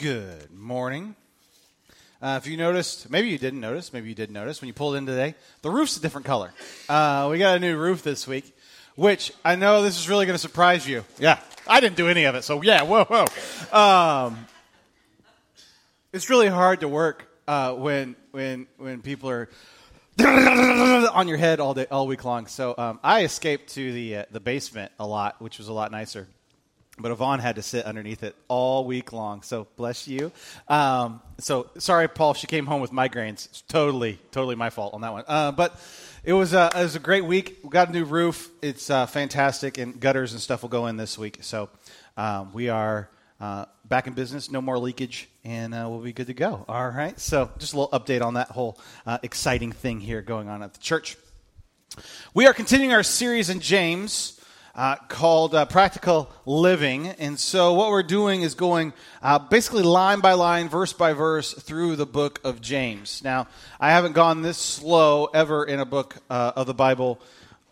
Good morning. Uh, if you noticed, maybe you didn't notice, maybe you did notice when you pulled in today, the roof's a different color. Uh, we got a new roof this week, which I know this is really going to surprise you. Yeah, I didn't do any of it, so yeah, whoa, whoa. Um, it's really hard to work uh, when when when people are on your head all day all week long. So um, I escaped to the uh, the basement a lot, which was a lot nicer. But Yvonne had to sit underneath it all week long. So bless you. Um, so sorry, Paul. She came home with migraines. It's totally, totally my fault on that one. Uh, but it was uh, it was a great week. We got a new roof. It's uh, fantastic, and gutters and stuff will go in this week. So um, we are uh, back in business. No more leakage, and uh, we'll be good to go. All right. So just a little update on that whole uh, exciting thing here going on at the church. We are continuing our series in James uh, called uh, Practical Living. And so, what we're doing is going uh, basically line by line, verse by verse through the book of James. Now, I haven't gone this slow ever in a book uh, of the Bible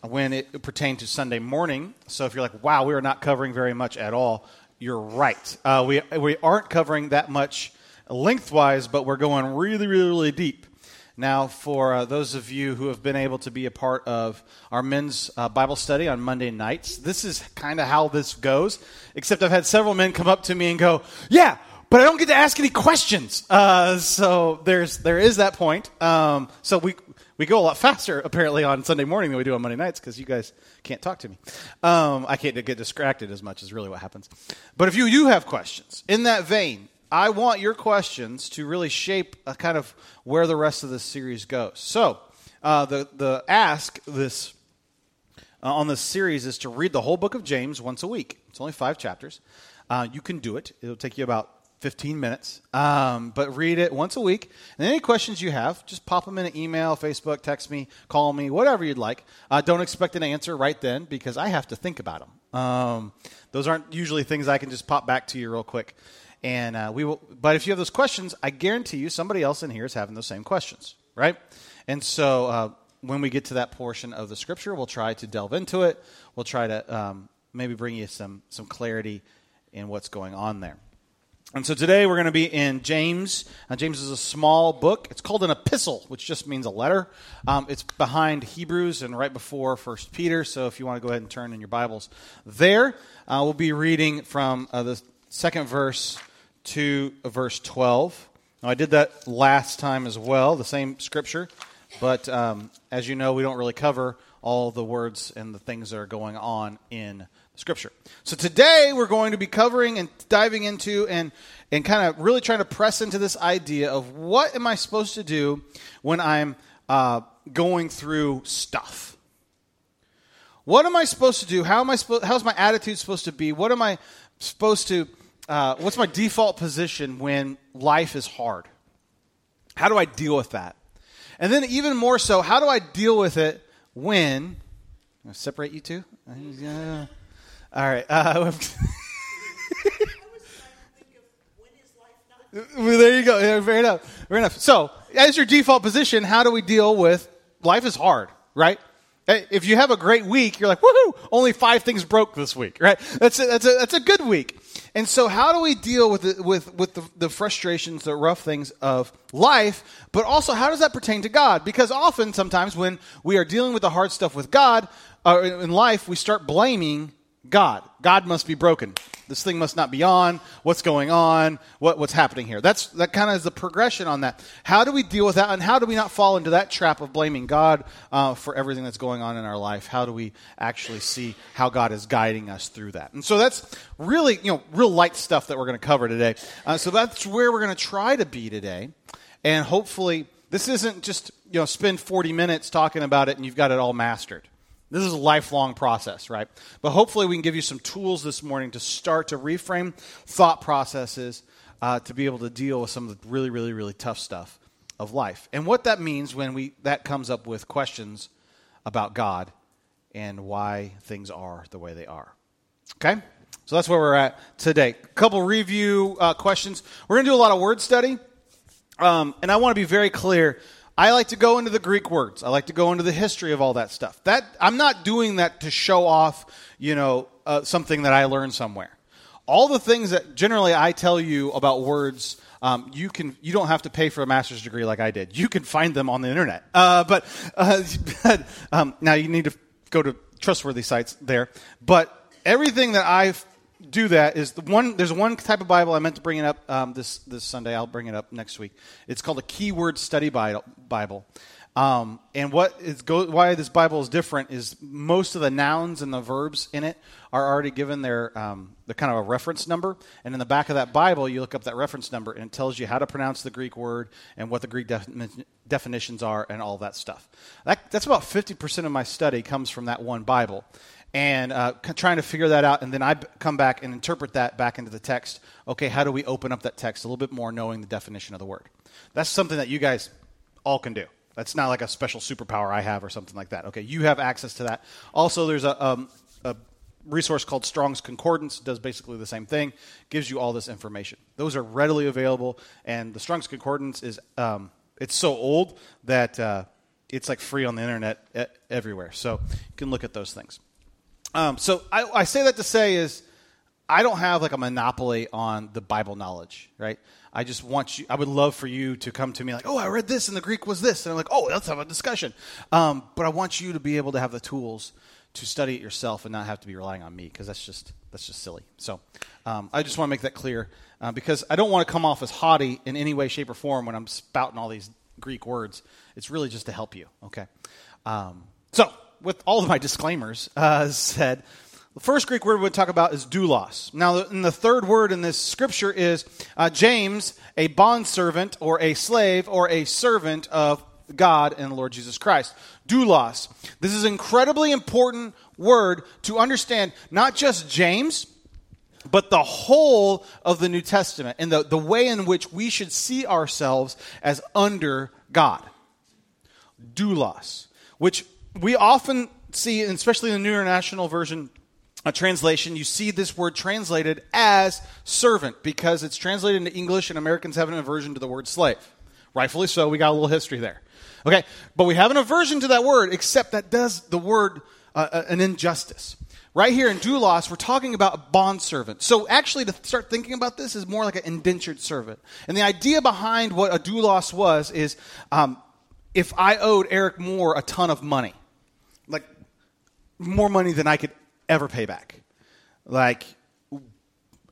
when it pertained to Sunday morning. So, if you're like, wow, we are not covering very much at all, you're right. Uh, we, we aren't covering that much lengthwise, but we're going really, really, really deep. Now, for uh, those of you who have been able to be a part of our men's uh, Bible study on Monday nights, this is kind of how this goes. Except I've had several men come up to me and go, "Yeah, but I don't get to ask any questions." Uh, so there's there is that point. Um, so we we go a lot faster apparently on Sunday morning than we do on Monday nights because you guys can't talk to me. Um, I can't get distracted as much is really what happens. But if you do have questions in that vein, I want your questions to really shape a kind of where the rest of the series goes. So, uh, the the ask this uh, on this series is to read the whole book of James once a week. It's only five chapters. Uh, you can do it. It'll take you about 15 minutes, um, but read it once a week. And any questions you have, just pop them in an email, Facebook, text me, call me, whatever you'd like. Uh, don't expect an answer right then because I have to think about them. Um, those aren't usually things I can just pop back to you real quick. And uh, we will, but if you have those questions, I guarantee you somebody else in here is having those same questions, right? And so uh, when we get to that portion of the scripture, we'll try to delve into it. We'll try to um, maybe bring you some some clarity in what's going on there. And so today we're going to be in James. Uh, James is a small book. It's called an epistle, which just means a letter. Um, it's behind Hebrews and right before First Peter. So if you want to go ahead and turn in your Bibles there, uh, we'll be reading from uh, the second verse to verse 12. Now, I did that last time as well, the same scripture, but um, as you know, we don't really cover all the words and the things that are going on in scripture. So today we're going to be covering and diving into and and kind of really trying to press into this idea of what am I supposed to do when I'm uh, going through stuff. What am I supposed to do? How am I supposed? How's my attitude supposed to be? What am I supposed to uh, what's my default position when life is hard? How do I deal with that? And then, even more so, how do I deal with it when. I separate you two? Uh, all right. Uh, well, there you go. Yeah, fair enough. Fair enough. So, as your default position, how do we deal with life is hard, right? If you have a great week, you're like, woohoo, only five things broke this week, right? That's a, that's a, that's a good week. And so, how do we deal with the, with with the, the, frustrations, the rough things of life? But also, how does that pertain to God? Because often, sometimes, when we are dealing with the hard stuff with God uh, in life, we start blaming God. God must be broken. This thing must not be on. What's going on? What, what's happening here? That's that kind of is the progression on that. How do we deal with that, and how do we not fall into that trap of blaming God uh, for everything that's going on in our life? How do we actually see how God is guiding us through that? And so that's really you know real light stuff that we're going to cover today. Uh, so that's where we're going to try to be today, and hopefully this isn't just you know spend 40 minutes talking about it and you've got it all mastered. This is a lifelong process, right? But hopefully, we can give you some tools this morning to start to reframe thought processes uh, to be able to deal with some of the really, really, really tough stuff of life. And what that means when we that comes up with questions about God and why things are the way they are. Okay? So that's where we're at today. A couple review uh, questions. We're going to do a lot of word study. Um, and I want to be very clear I like to go into the Greek words. I like to go into the history of all that stuff. That I'm not doing that to show off, you know, uh, something that I learned somewhere. all the things that generally I tell you about words, um, you can you don't have to pay for a master's degree like I did. You can find them on the internet. Uh, but, uh, um, now you need to go to trustworthy sites there. But everything that I do that is the one. There's one type of Bible I meant to bring it up um, this this Sunday. I'll bring it up next week. It's called a Keyword Study Bible. Um, and what is go, why this Bible is different is most of the nouns and the verbs in it are already given their um, the kind of a reference number, and in the back of that Bible you look up that reference number and it tells you how to pronounce the Greek word and what the Greek def- definitions are and all that stuff. That, that's about fifty percent of my study comes from that one Bible, and uh, trying to figure that out, and then I come back and interpret that back into the text. Okay, how do we open up that text a little bit more, knowing the definition of the word? That's something that you guys all can do. That's not like a special superpower I have or something like that. Okay, you have access to that. Also, there's a, um, a resource called Strong's Concordance. Does basically the same thing. Gives you all this information. Those are readily available, and the Strong's Concordance is um, it's so old that uh, it's like free on the internet everywhere. So you can look at those things. Um, so I, I say that to say is I don't have like a monopoly on the Bible knowledge, right? I just want you, I would love for you to come to me like, oh, I read this and the Greek was this. And I'm like, oh, let's have a discussion. Um, but I want you to be able to have the tools to study it yourself and not have to be relying on me because that's just, that's just silly. So um, I just want to make that clear uh, because I don't want to come off as haughty in any way, shape, or form when I'm spouting all these Greek words. It's really just to help you, okay? Um, so with all of my disclaimers uh, said, the first Greek word we would talk about is doulos. Now, in the third word in this scripture is uh, James, a bondservant or a slave or a servant of God and the Lord Jesus Christ. Doulos. This is an incredibly important word to understand not just James, but the whole of the New Testament and the, the way in which we should see ourselves as under God. Doulos, which we often see, especially in the New International Version, a translation, you see this word translated as servant because it's translated into English and Americans have an aversion to the word slave. Rightfully so, we got a little history there. Okay, but we have an aversion to that word, except that does the word uh, uh an injustice. Right here in doulos, we're talking about a bondservant. So actually, to start thinking about this is more like an indentured servant. And the idea behind what a doulos was is um, if I owed Eric Moore a ton of money, more money than I could ever pay back. Like,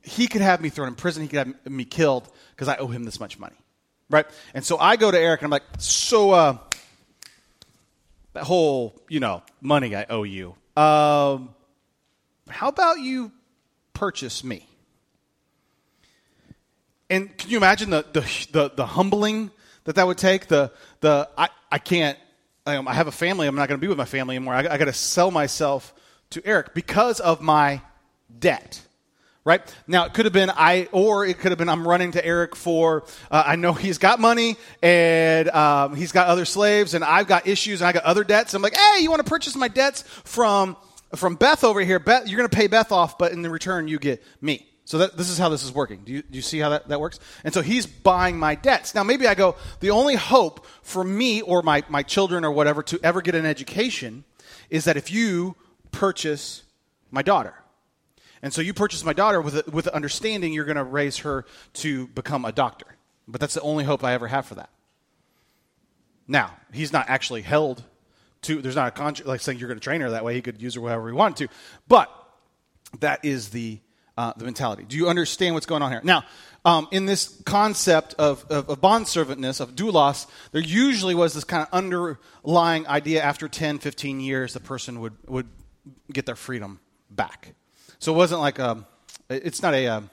he could have me thrown in prison, he could have me killed because I owe him this much money. Right? And so I go to Eric and I'm like, so, uh, that whole, you know, money I owe you, um, how about you purchase me? And can you imagine the, the, the, the humbling that that would take? The, the I, I can't, I have a family, I'm not going to be with my family anymore. I, I got to sell myself to Eric because of my debt. Right now, it could have been I, or it could have been I'm running to Eric for. Uh, I know he's got money and um, he's got other slaves, and I've got issues and I got other debts. I'm like, hey, you want to purchase my debts from from Beth over here? Beth, you're going to pay Beth off, but in the return, you get me. So that, this is how this is working. Do you, do you see how that, that works? And so he's buying my debts. Now, maybe I go, the only hope for me or my, my children or whatever to ever get an education is that if you purchase my daughter. And so you purchase my daughter with, a, with the understanding you're going to raise her to become a doctor. But that's the only hope I ever have for that. Now, he's not actually held to, there's not a contract like saying you're going to train her that way. He could use her however he wanted to. But that is the, uh, the mentality. Do you understand what's going on here? Now, um, in this concept of, of, of bondservantness, of doulos, there usually was this kind of underlying idea after 10, 15 years, the person would, would get their freedom back. So it wasn't like a, it's not a, a, um,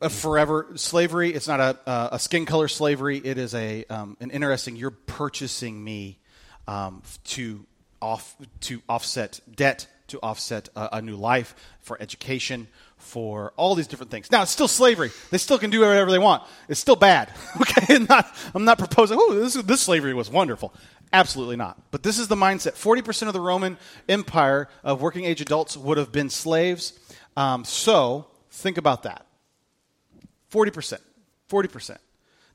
a forever slavery. It's not a, a skin color slavery. It is a, um, an interesting, you're purchasing me um, to, off, to offset debt, to offset a, a new life, for education, for all these different things. Now, it's still slavery. They still can do whatever they want. It's still bad. Okay? I'm not, I'm not proposing, oh, this, this slavery was wonderful. Absolutely not. But this is the mindset. 40% of the Roman Empire of working age adults would have been slaves. Um, so think about that 40%. 40%.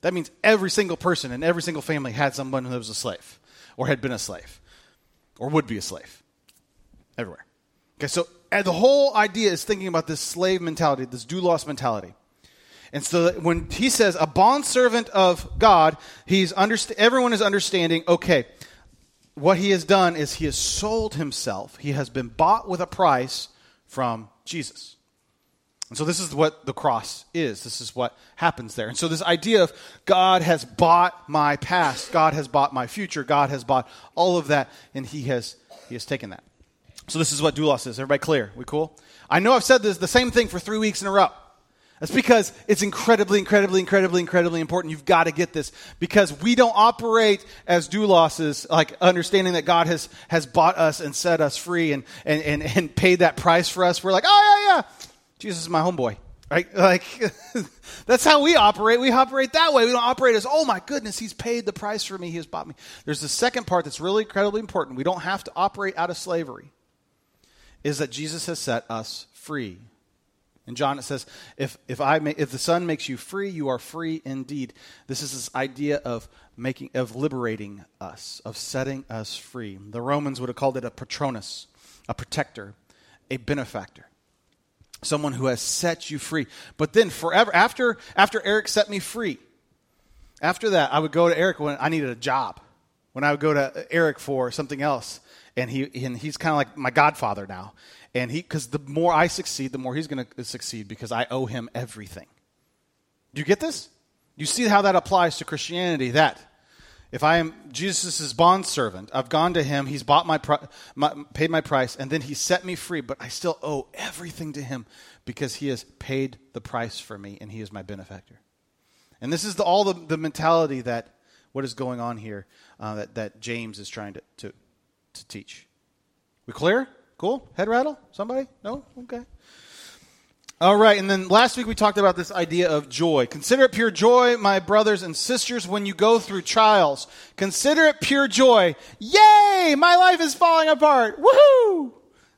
That means every single person in every single family had someone who was a slave or had been a slave or would be a slave everywhere. Okay, so the whole idea is thinking about this slave mentality, this doulos mentality. And so when he says a bondservant of God, he's underst- everyone is understanding, okay, what he has done is he has sold himself. He has been bought with a price from Jesus. And so this is what the cross is. This is what happens there. And so this idea of God has bought my past, God has bought my future, God has bought all of that, and he has he has taken that. So this is what doulos is. Everybody clear? We cool? I know I've said this the same thing for three weeks in a row. That's because it's incredibly, incredibly, incredibly, incredibly important. You've got to get this because we don't operate as doulosses, like understanding that God has, has bought us and set us free and, and, and, and paid that price for us. We're like, oh, yeah, yeah, Jesus is my homeboy. Right? Like, that's how we operate. We operate that way. We don't operate as, oh my goodness, he's paid the price for me. He has bought me. There's the second part that's really incredibly important. We don't have to operate out of slavery, is that Jesus has set us free. In John, it says, if, if, I may, if the Son makes you free, you are free indeed. This is this idea of, making, of liberating us, of setting us free. The Romans would have called it a patronus, a protector, a benefactor someone who has set you free. But then forever after after Eric set me free, after that I would go to Eric when I needed a job. When I would go to Eric for something else, and he and he's kind of like my godfather now. And he because the more I succeed, the more he's going to succeed because I owe him everything. Do you get this? You see how that applies to Christianity? That if I am Jesus' bondservant, I've gone to him, he's bought my, my, paid my price, and then he set me free, but I still owe everything to him because he has paid the price for me and he is my benefactor. And this is the, all the, the mentality that what is going on here uh, that, that James is trying to, to, to teach. We clear? Cool? Head rattle? Somebody? No? Okay. All right, and then last week we talked about this idea of joy. Consider it pure joy, my brothers and sisters, when you go through trials. Consider it pure joy. Yay! My life is falling apart. Woohoo!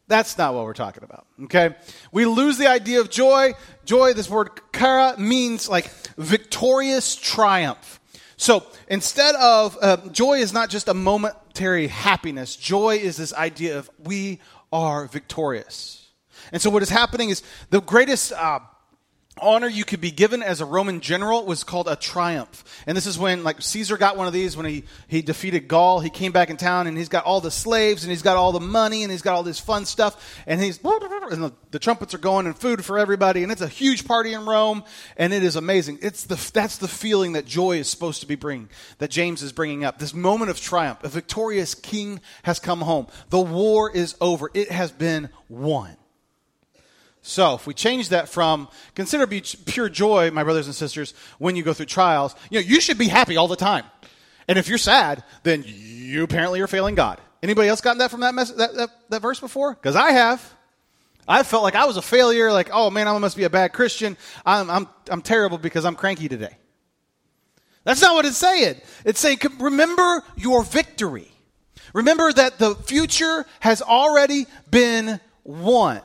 That's not what we're talking about. Okay? We lose the idea of joy. Joy, this word chara, means like victorious triumph. So instead of uh, joy is not just a momentary happiness, joy is this idea of we are victorious. And so what is happening is the greatest uh, honor you could be given as a Roman general was called a triumph. And this is when, like, Caesar got one of these when he, he defeated Gaul. He came back in town and he's got all the slaves and he's got all the money and he's got all this fun stuff. And he's, and the, the trumpets are going and food for everybody. And it's a huge party in Rome and it is amazing. It's the, that's the feeling that joy is supposed to be bringing, that James is bringing up. This moment of triumph. A victorious king has come home. The war is over. It has been won. So, if we change that from consider be pure joy, my brothers and sisters, when you go through trials, you know, you should be happy all the time. And if you're sad, then you apparently are failing God. Anybody else gotten that from that, mess, that, that, that verse before? Because I have. I felt like I was a failure, like, oh man, I must be a bad Christian. I'm, I'm, I'm terrible because I'm cranky today. That's not what it's saying. It's saying, remember your victory. Remember that the future has already been won.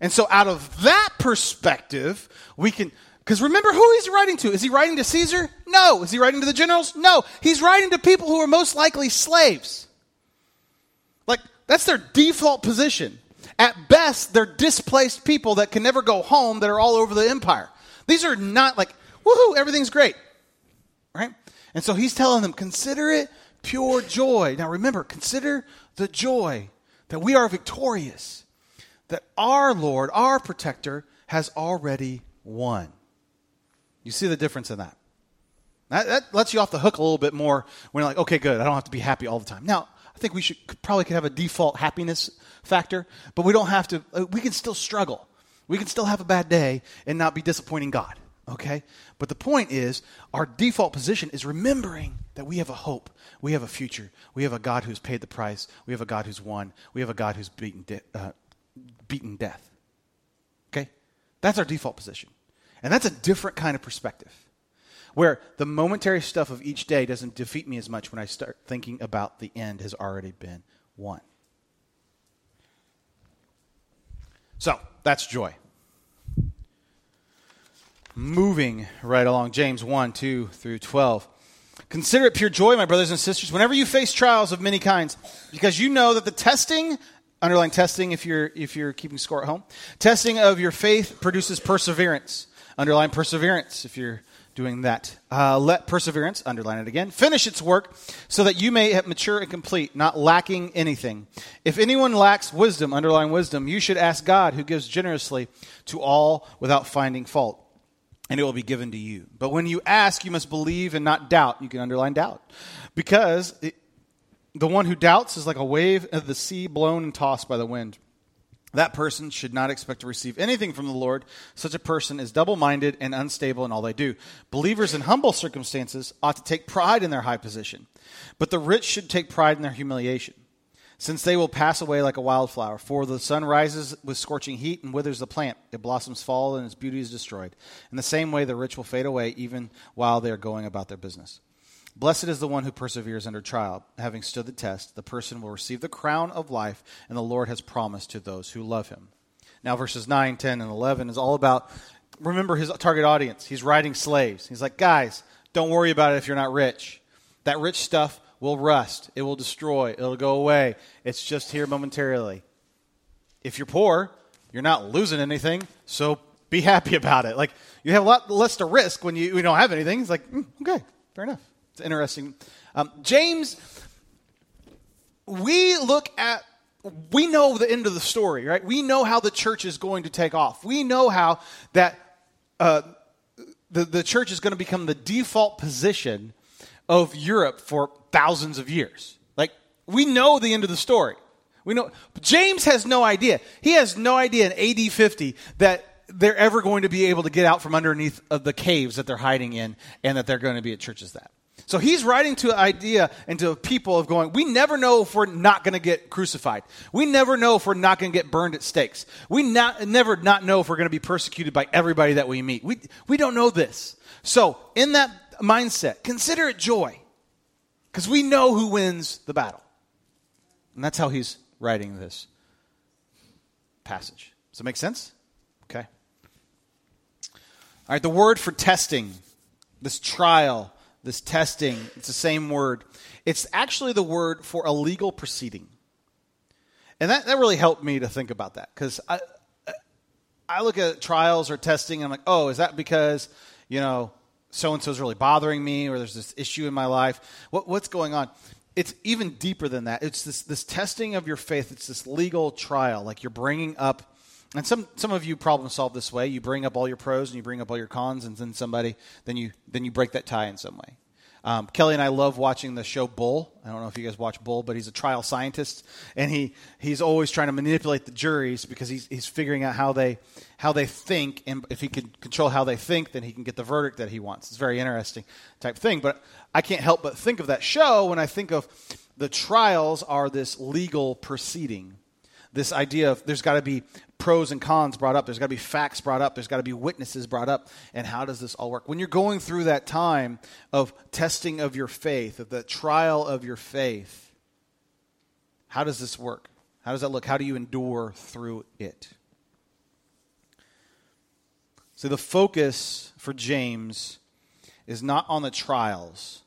And so, out of that perspective, we can. Because remember who he's writing to. Is he writing to Caesar? No. Is he writing to the generals? No. He's writing to people who are most likely slaves. Like, that's their default position. At best, they're displaced people that can never go home that are all over the empire. These are not like, woohoo, everything's great. Right? And so he's telling them, consider it pure joy. Now remember, consider the joy that we are victorious that our Lord, our protector, has already won. You see the difference in that? That, that lets you off the hook a little bit more when you're like, okay, good, I don't have to be happy all the time. Now, I think we should probably could have a default happiness factor, but we don't have to, uh, we can still struggle. We can still have a bad day and not be disappointing God, okay? But the point is, our default position is remembering that we have a hope. We have a future. We have a God who's paid the price. We have a God who's won. We have a God who's beaten, uh, beaten death. Okay? That's our default position. And that's a different kind of perspective. Where the momentary stuff of each day doesn't defeat me as much when I start thinking about the end has already been won. So, that's joy. Moving right along, James 1 2 through 12. Consider it pure joy, my brothers and sisters, whenever you face trials of many kinds, because you know that the testing Underline testing if you're if you're keeping score at home. Testing of your faith produces perseverance. Underline perseverance if you're doing that. Uh, let perseverance, underline it again, finish its work so that you may mature and complete, not lacking anything. If anyone lacks wisdom, underline wisdom, you should ask God, who gives generously to all without finding fault, and it will be given to you. But when you ask, you must believe and not doubt. You can underline doubt. Because it, the one who doubts is like a wave of the sea blown and tossed by the wind. That person should not expect to receive anything from the Lord. Such a person is double minded and unstable in all they do. Believers in humble circumstances ought to take pride in their high position, but the rich should take pride in their humiliation, since they will pass away like a wildflower. For the sun rises with scorching heat and withers the plant, It blossoms fall and its beauty is destroyed. In the same way, the rich will fade away even while they are going about their business. Blessed is the one who perseveres under trial. Having stood the test, the person will receive the crown of life, and the Lord has promised to those who love him. Now, verses 9, 10, and 11 is all about, remember his target audience. He's writing slaves. He's like, guys, don't worry about it if you're not rich. That rich stuff will rust, it will destroy, it'll go away. It's just here momentarily. If you're poor, you're not losing anything, so be happy about it. Like, you have a lot less to risk when you, you don't have anything. It's like, mm, okay, fair enough. It's interesting. Um, James, we look at, we know the end of the story, right? We know how the church is going to take off. We know how that uh, the, the church is going to become the default position of Europe for thousands of years. Like, we know the end of the story. We know James has no idea. He has no idea in AD 50 that they're ever going to be able to get out from underneath of the caves that they're hiding in and that they're going to be at churches that. So he's writing to an idea and to people of going, we never know if we're not going to get crucified. We never know if we're not going to get burned at stakes. We not, never not know if we're going to be persecuted by everybody that we meet. We, we don't know this. So in that mindset, consider it joy because we know who wins the battle. And that's how he's writing this passage. Does it make sense? Okay. All right, the word for testing, this trial, this testing, it's the same word. It's actually the word for a legal proceeding. And that, that really helped me to think about that because I, I look at trials or testing and I'm like, oh, is that because, you know, so and so is really bothering me or there's this issue in my life? What, what's going on? It's even deeper than that. It's this, this testing of your faith, it's this legal trial. Like you're bringing up and some, some of you problem solve this way. You bring up all your pros and you bring up all your cons, and then somebody, then you, then you break that tie in some way. Um, Kelly and I love watching the show Bull. I don't know if you guys watch Bull, but he's a trial scientist, and he, he's always trying to manipulate the juries because he's, he's figuring out how they, how they think, and if he can control how they think, then he can get the verdict that he wants. It's very interesting type thing. But I can't help but think of that show when I think of the trials are this legal proceeding this idea of there's got to be pros and cons brought up, there's got to be facts brought up, there's got to be witnesses brought up, and how does this all work? When you're going through that time of testing of your faith, of the trial of your faith, how does this work? How does that look? How do you endure through it? So the focus for James is not on the trials,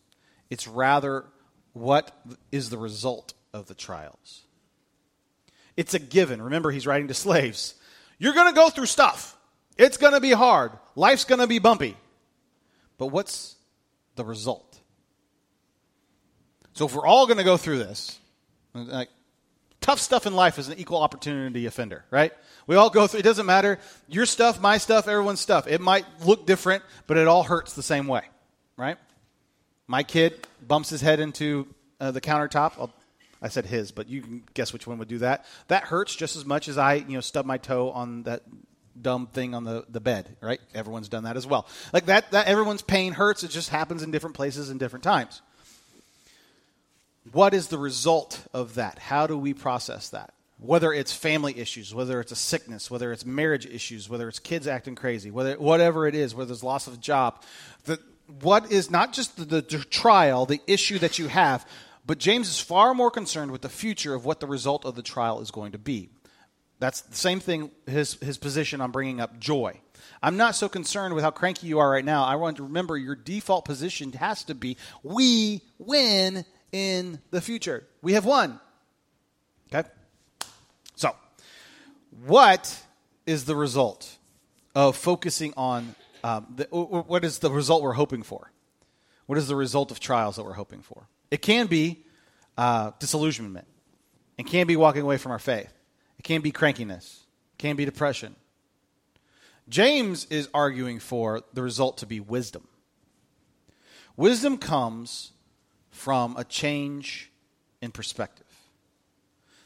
it's rather what is the result of the trials. It's a given. Remember, he's writing to slaves. You're going to go through stuff. It's going to be hard. Life's going to be bumpy. But what's the result? So if we're all going to go through this, like tough stuff in life is an equal opportunity offender, right? We all go through it doesn't matter your stuff, my stuff, everyone's stuff. It might look different, but it all hurts the same way, right? My kid bumps his head into uh, the countertop. I'll I said his, but you can guess which one would do that. That hurts just as much as I, you know, stub my toe on that dumb thing on the, the bed, right? Everyone's done that as well. Like that, that everyone's pain hurts. It just happens in different places and different times. What is the result of that? How do we process that? Whether it's family issues, whether it's a sickness, whether it's marriage issues, whether it's kids acting crazy, whether whatever it is, whether it's loss of a job, the, what is not just the, the trial, the issue that you have, but James is far more concerned with the future of what the result of the trial is going to be. That's the same thing, his, his position on bringing up joy. I'm not so concerned with how cranky you are right now. I want to remember your default position has to be we win in the future. We have won. Okay? So, what is the result of focusing on um, the, what is the result we're hoping for? What is the result of trials that we're hoping for? It can be uh, disillusionment. It can be walking away from our faith. It can be crankiness. It can be depression. James is arguing for the result to be wisdom. Wisdom comes from a change in perspective.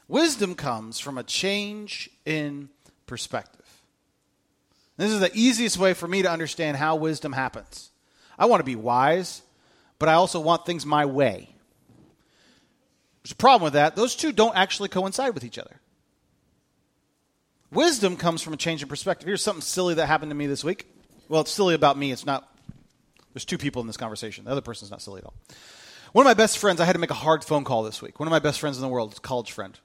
Wisdom comes from a change in perspective. This is the easiest way for me to understand how wisdom happens. I want to be wise, but I also want things my way. There's a problem with that. Those two don't actually coincide with each other. Wisdom comes from a change in perspective. Here's something silly that happened to me this week. Well, it's silly about me. It's not, there's two people in this conversation. The other person's not silly at all. One of my best friends, I had to make a hard phone call this week. One of my best friends in the world, college friend.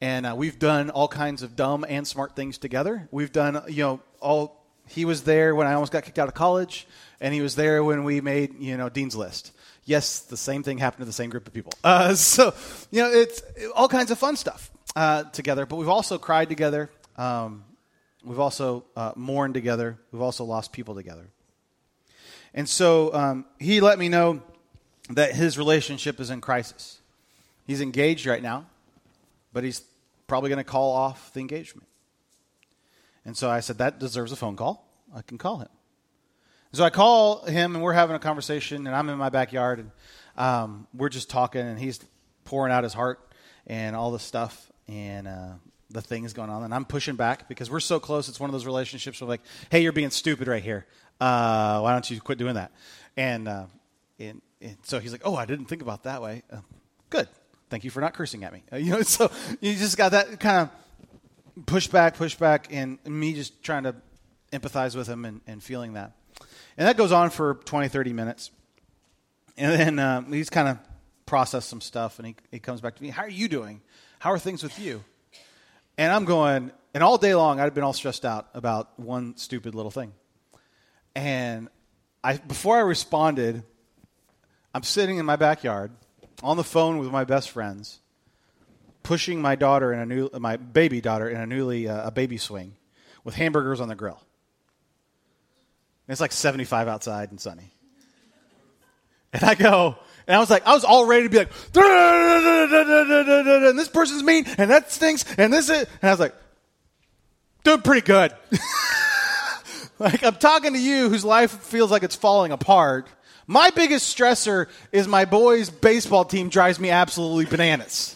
And uh, we've done all kinds of dumb and smart things together. We've done, you know, all, he was there when I almost got kicked out of college, and he was there when we made, you know, Dean's List. Yes, the same thing happened to the same group of people. Uh, so, you know, it's all kinds of fun stuff uh, together, but we've also cried together. Um, we've also uh, mourned together. We've also lost people together. And so um, he let me know that his relationship is in crisis. He's engaged right now, but he's probably going to call off the engagement. And so I said, that deserves a phone call. I can call him. So I call him, and we're having a conversation, and I'm in my backyard, and um, we're just talking, and he's pouring out his heart and all this stuff. And uh, the thing is going on, and I'm pushing back because we're so close. It's one of those relationships where like, hey, you're being stupid right here. Uh, why don't you quit doing that? And, uh, and, and, so he's like, oh, I didn't think about that way. Uh, good. Thank you for not cursing at me. You know, so you just got that kind of push back, push back, and me just trying to empathize with him and, and feeling that. And that goes on for 20, 30 minutes. And then uh, he's kind of processed some stuff, and he, he comes back to me. How are you doing? How are things with you? And I'm going, and all day long I'd been all stressed out about one stupid little thing. And I, before I responded, I'm sitting in my backyard on the phone with my best friends, pushing my daughter in a new, my baby daughter in a newly uh, a baby swing, with hamburgers on the grill. It's like 75 outside and sunny. And I go, and I was like, I was all ready to be like, and this person's mean, and that stinks, and this is, and I was like, doing pretty good. like, I'm talking to you whose life feels like it's falling apart. My biggest stressor is my boys' baseball team drives me absolutely bananas.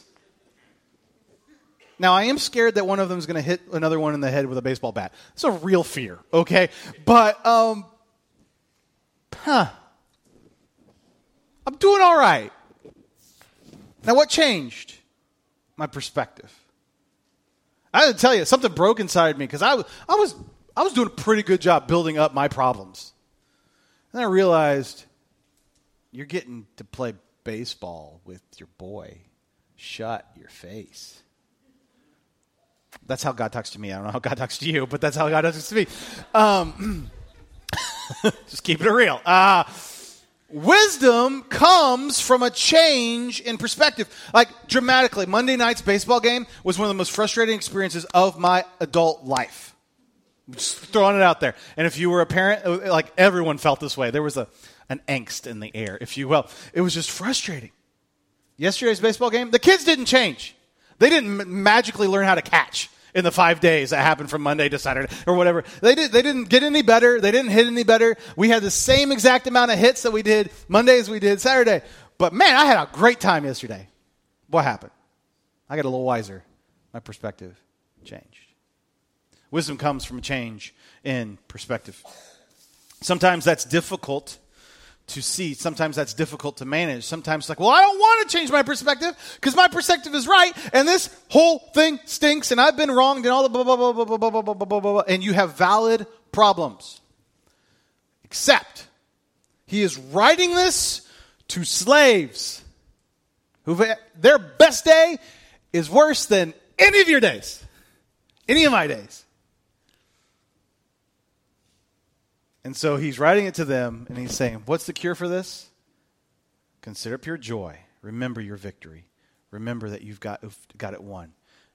Now, I am scared that one of them is going to hit another one in the head with a baseball bat. It's a real fear, okay? But, um, huh. I'm doing all right. Now, what changed? My perspective. I had to tell you, something broke inside me because I, was, I, was, I was doing a pretty good job building up my problems. And I realized you're getting to play baseball with your boy. Shut your face. That's how God talks to me. I don't know how God talks to you, but that's how God talks to me. Um, just keeping it real. Uh, Wisdom comes from a change in perspective. Like dramatically, Monday night's baseball game was one of the most frustrating experiences of my adult life. Just throwing it out there. And if you were a parent, uh, like everyone felt this way. There was a, an angst in the air, if you will. It was just frustrating. Yesterday's baseball game, the kids didn't change. They didn't magically learn how to catch in the five days that happened from Monday to Saturday or whatever. They, did, they didn't get any better. They didn't hit any better. We had the same exact amount of hits that we did Monday as we did Saturday. But man, I had a great time yesterday. What happened? I got a little wiser. My perspective changed. Wisdom comes from a change in perspective. Sometimes that's difficult to see. Sometimes that's difficult to manage. Sometimes it's like, well, I don't want to change my perspective because my perspective is right and this whole thing stinks and I've been wronged and all the blah, blah, blah, blah, blah, blah, blah, blah, blah, blah, and you have valid problems. Except he is writing this to slaves who their best day is worse than any of your days, any of my days. And so he's writing it to them and he's saying, What's the cure for this? Consider pure joy. Remember your victory. Remember that you've got, got it won.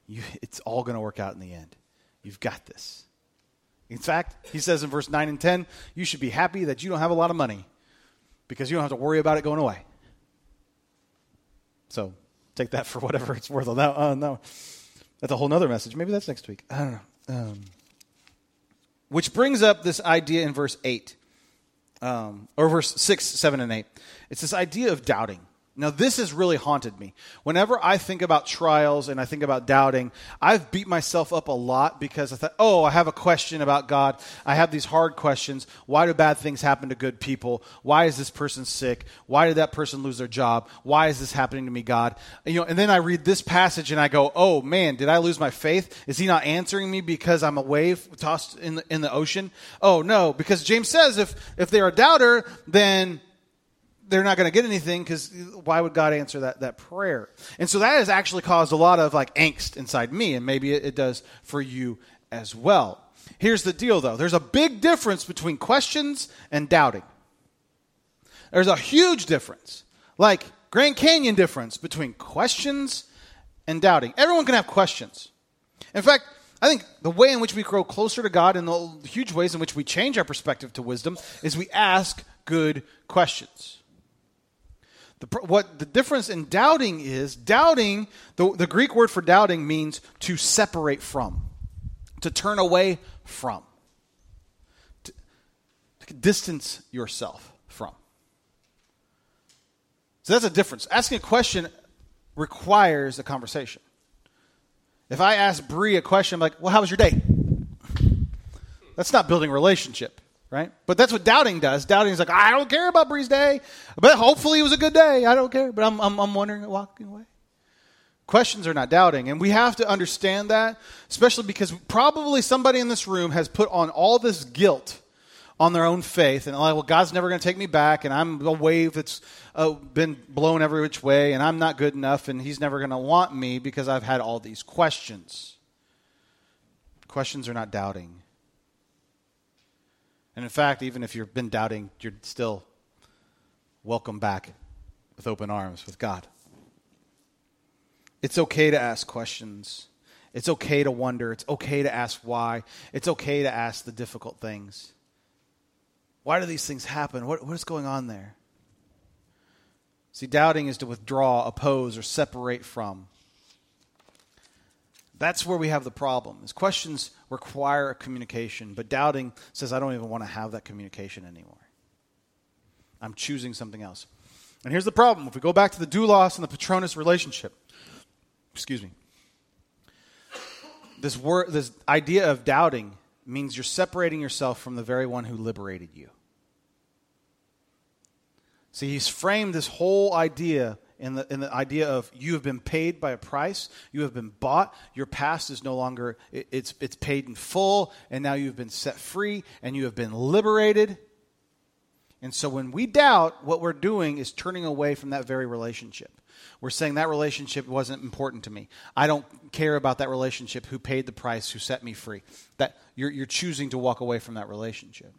You, it's all going to work out in the end. You've got this. In fact, he says in verse 9 and 10, you should be happy that you don't have a lot of money because you don't have to worry about it going away. So take that for whatever it's worth on that. That's a whole other message. Maybe that's next week. I don't know. Um, which brings up this idea in verse 8, um, or verse 6, 7, and 8. It's this idea of doubting. Now, this has really haunted me. Whenever I think about trials and I think about doubting, I've beat myself up a lot because I thought, oh, I have a question about God. I have these hard questions. Why do bad things happen to good people? Why is this person sick? Why did that person lose their job? Why is this happening to me, God? You know, and then I read this passage and I go, oh, man, did I lose my faith? Is he not answering me because I'm a wave tossed in the, in the ocean? Oh, no, because James says if, if they're a doubter, then they're not going to get anything because why would God answer that, that prayer? And so that has actually caused a lot of like angst inside me, and maybe it, it does for you as well. Here's the deal though there's a big difference between questions and doubting. There's a huge difference, like Grand Canyon difference between questions and doubting. Everyone can have questions. In fact, I think the way in which we grow closer to God and the huge ways in which we change our perspective to wisdom is we ask good questions. The, what the difference in doubting is doubting, the, the Greek word for doubting means to separate from, to turn away from, to, to distance yourself from. So that's a difference. Asking a question requires a conversation. If I ask Bree a question, I'm like, well, how was your day? That's not building relationship right? But that's what doubting does. Doubting is like, I don't care about Bree's day, but hopefully it was a good day. I don't care, but I'm, I'm, I'm wondering, walking away. Questions are not doubting, and we have to understand that, especially because probably somebody in this room has put on all this guilt on their own faith, and like, well, God's never going to take me back, and I'm a wave that's uh, been blown every which way, and I'm not good enough, and He's never going to want me because I've had all these questions. Questions are not doubting. And in fact, even if you've been doubting, you're still welcome back with open arms with God. It's okay to ask questions. It's okay to wonder. It's okay to ask why. It's okay to ask the difficult things. Why do these things happen? What, what is going on there? See, doubting is to withdraw, oppose, or separate from. That's where we have the problem. Is questions require a communication, but doubting says I don't even want to have that communication anymore. I'm choosing something else. And here's the problem. If we go back to the doulos and the patronus relationship, excuse me. This word this idea of doubting means you're separating yourself from the very one who liberated you. See, he's framed this whole idea in the, in the idea of you have been paid by a price, you have been bought, your past is no longer, it, it's, it's paid in full, and now you've been set free and you have been liberated. And so when we doubt, what we're doing is turning away from that very relationship. We're saying that relationship wasn't important to me. I don't care about that relationship who paid the price, who set me free. That you're, you're choosing to walk away from that relationship.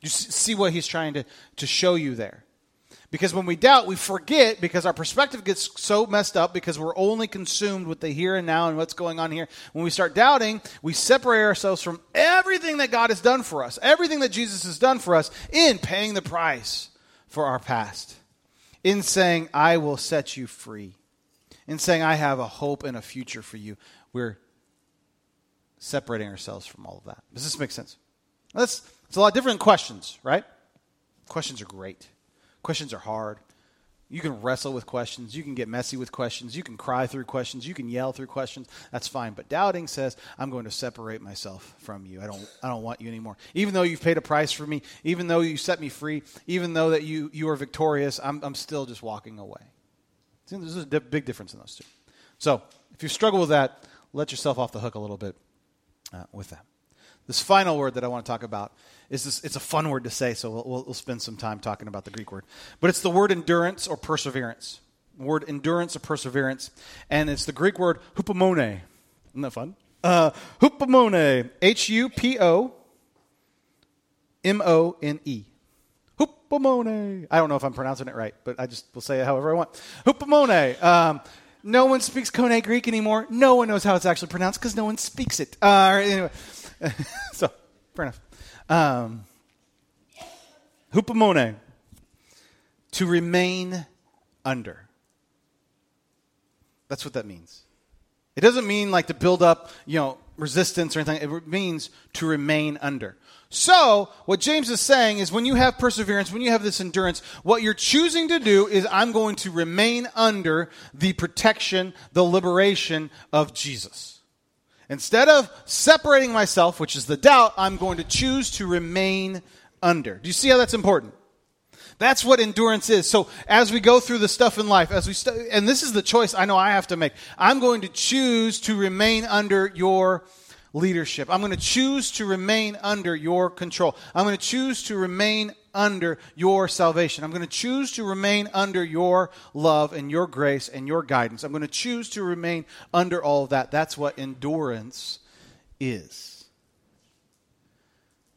You see what he's trying to, to show you there. Because when we doubt, we forget because our perspective gets so messed up because we're only consumed with the here and now and what's going on here. When we start doubting, we separate ourselves from everything that God has done for us, everything that Jesus has done for us in paying the price for our past, in saying, I will set you free, in saying, I have a hope and a future for you. We're separating ourselves from all of that. Does this make sense? That's, it's a lot different questions, right? Questions are great. Questions are hard. You can wrestle with questions. You can get messy with questions. You can cry through questions. You can yell through questions. That's fine. But doubting says, I'm going to separate myself from you. I don't, I don't want you anymore. Even though you've paid a price for me, even though you set me free, even though that you, you are victorious, I'm, I'm still just walking away. See, there's a big difference in those two. So if you struggle with that, let yourself off the hook a little bit uh, with that. This final word that I want to talk about is this, it's a fun word to say, so we'll, we'll spend some time talking about the Greek word. But it's the word endurance or perseverance. The word endurance or perseverance. And it's the Greek word hupomone. Isn't that fun? Uh, hupomone. H U P O M O N E. Hupomone. I don't know if I'm pronouncing it right, but I just will say it however I want. Hupomone. Um, No one speaks Koine Greek anymore. No one knows how it's actually pronounced because no one speaks it. Uh, anyway, so fair enough. Um, hupomone, to remain under. That's what that means. It doesn't mean like to build up, you know, resistance or anything. It means to remain under. So, what James is saying is when you have perseverance, when you have this endurance, what you're choosing to do is I'm going to remain under the protection, the liberation of Jesus. Instead of separating myself, which is the doubt, I'm going to choose to remain under. Do you see how that's important? That's what endurance is. So as we go through the stuff in life, as we st- and this is the choice I know I have to make. I'm going to choose to remain under your leadership. I'm going to choose to remain under your control. I'm going to choose to remain under your salvation. I'm going to choose to remain under your love and your grace and your guidance. I'm going to choose to remain under all of that. That's what endurance is.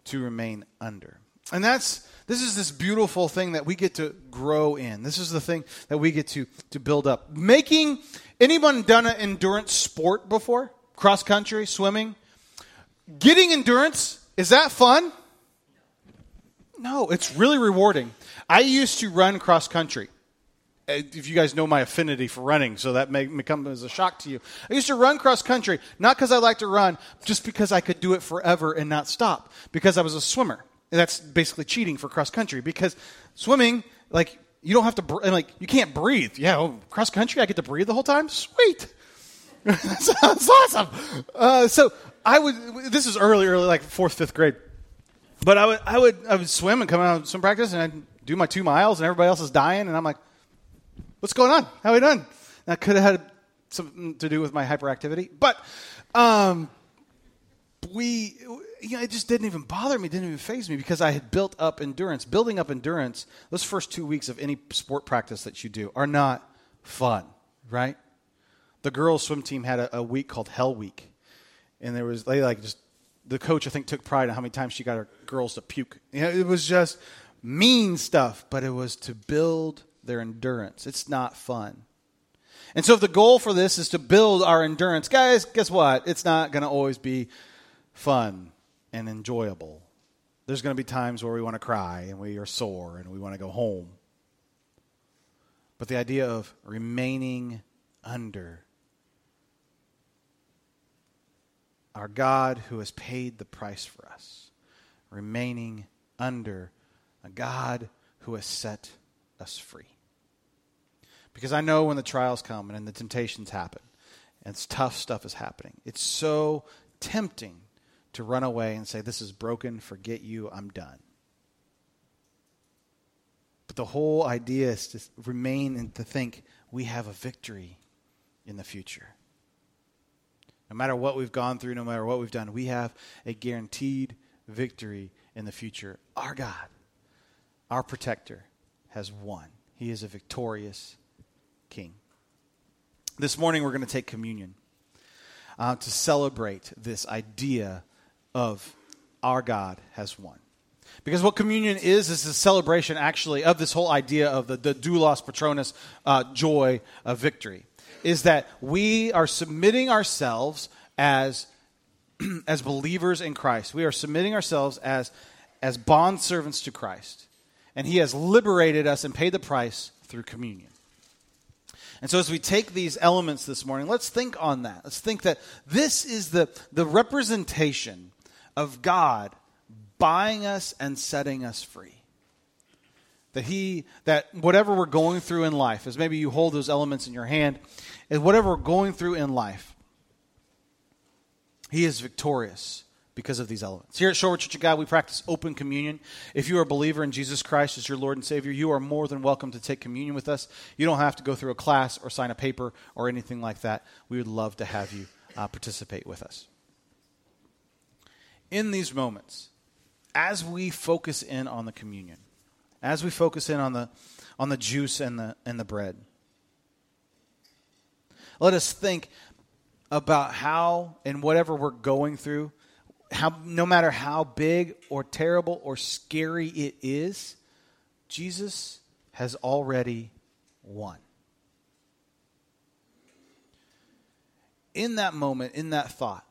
To remain under. And that's this is this beautiful thing that we get to grow in. This is the thing that we get to to build up. Making anyone done an endurance sport before? Cross country, swimming? Getting endurance, is that fun? No, it's really rewarding. I used to run cross country. Uh, if you guys know my affinity for running, so that may, may come as a shock to you. I used to run cross country, not because I like to run, just because I could do it forever and not stop, because I was a swimmer. And that's basically cheating for cross country, because swimming, like, you don't have to, and like, you can't breathe. Yeah, oh, cross country, I get to breathe the whole time? Sweet. That's awesome. Uh, so I would. This is early, early, like fourth, fifth grade. But I would, I would, I would swim and come out of swim practice, and I'd do my two miles, and everybody else is dying, and I'm like, "What's going on? How are we doing?" That could have had something to do with my hyperactivity, but um, we, you know, it just didn't even bother me, didn't even phase me because I had built up endurance. Building up endurance, those first two weeks of any sport practice that you do are not fun, right? The girls' swim team had a, a week called Hell Week and there was they like just the coach I think took pride in how many times she got her girls to puke. You know, it was just mean stuff, but it was to build their endurance. It's not fun. And so if the goal for this is to build our endurance, guys, guess what? It's not going to always be fun and enjoyable. There's going to be times where we want to cry and we are sore and we want to go home. But the idea of remaining under our God who has paid the price for us, remaining under a God who has set us free. Because I know when the trials come and the temptations happen, and tough stuff is happening, it's so tempting to run away and say, This is broken, forget you, I'm done. But the whole idea is to remain and to think we have a victory in the future. No matter what we've gone through, no matter what we've done, we have a guaranteed victory in the future. Our God, our protector, has won. He is a victorious king. This morning, we're going to take communion uh, to celebrate this idea of our God has won. Because what communion is, is a celebration actually of this whole idea of the, the doulos patronus uh, joy of victory is that we are submitting ourselves as as believers in Christ. We are submitting ourselves as as bond servants to Christ. And he has liberated us and paid the price through communion. And so as we take these elements this morning, let's think on that. Let's think that this is the, the representation of God buying us and setting us free. That he that whatever we're going through in life, as maybe you hold those elements in your hand, and whatever we're going through in life, he is victorious because of these elements. Here at Shorewood Church of God, we practice open communion. If you are a believer in Jesus Christ as your Lord and Savior, you are more than welcome to take communion with us. You don't have to go through a class or sign a paper or anything like that. We would love to have you uh, participate with us. In these moments, as we focus in on the communion, as we focus in on the on the juice and the and the bread. Let us think about how and whatever we're going through, how no matter how big or terrible or scary it is, Jesus has already won. in that moment, in that thought,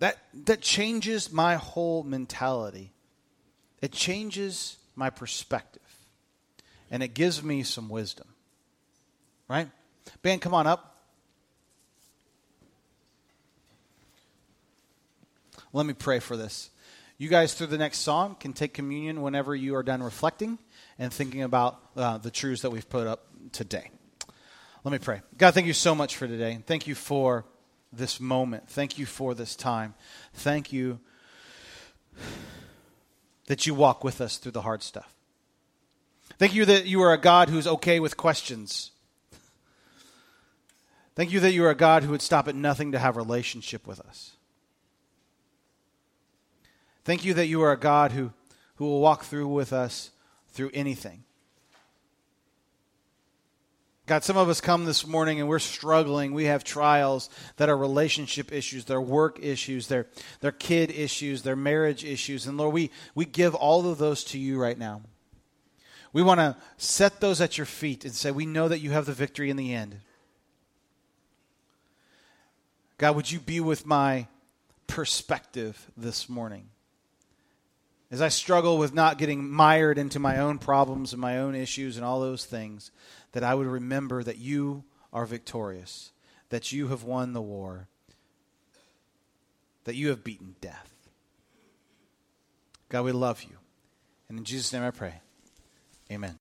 that, that changes my whole mentality. It changes my perspective. And it gives me some wisdom. Right? Ben, come on up. Let me pray for this. You guys, through the next song, can take communion whenever you are done reflecting and thinking about uh, the truths that we've put up today. Let me pray. God, thank you so much for today. Thank you for this moment. Thank you for this time. Thank you that you walk with us through the hard stuff. Thank you that you are a God who's okay with questions. Thank you that you are a God who would stop at nothing to have relationship with us. Thank you that you are a God who, who will walk through with us through anything. God, some of us come this morning and we're struggling. We have trials that are relationship issues, they're work issues, they're, they're kid issues, they're marriage issues. And Lord, we, we give all of those to you right now. We want to set those at your feet and say, We know that you have the victory in the end. God, would you be with my perspective this morning? As I struggle with not getting mired into my own problems and my own issues and all those things, that I would remember that you are victorious, that you have won the war, that you have beaten death. God, we love you. And in Jesus' name I pray. Amen.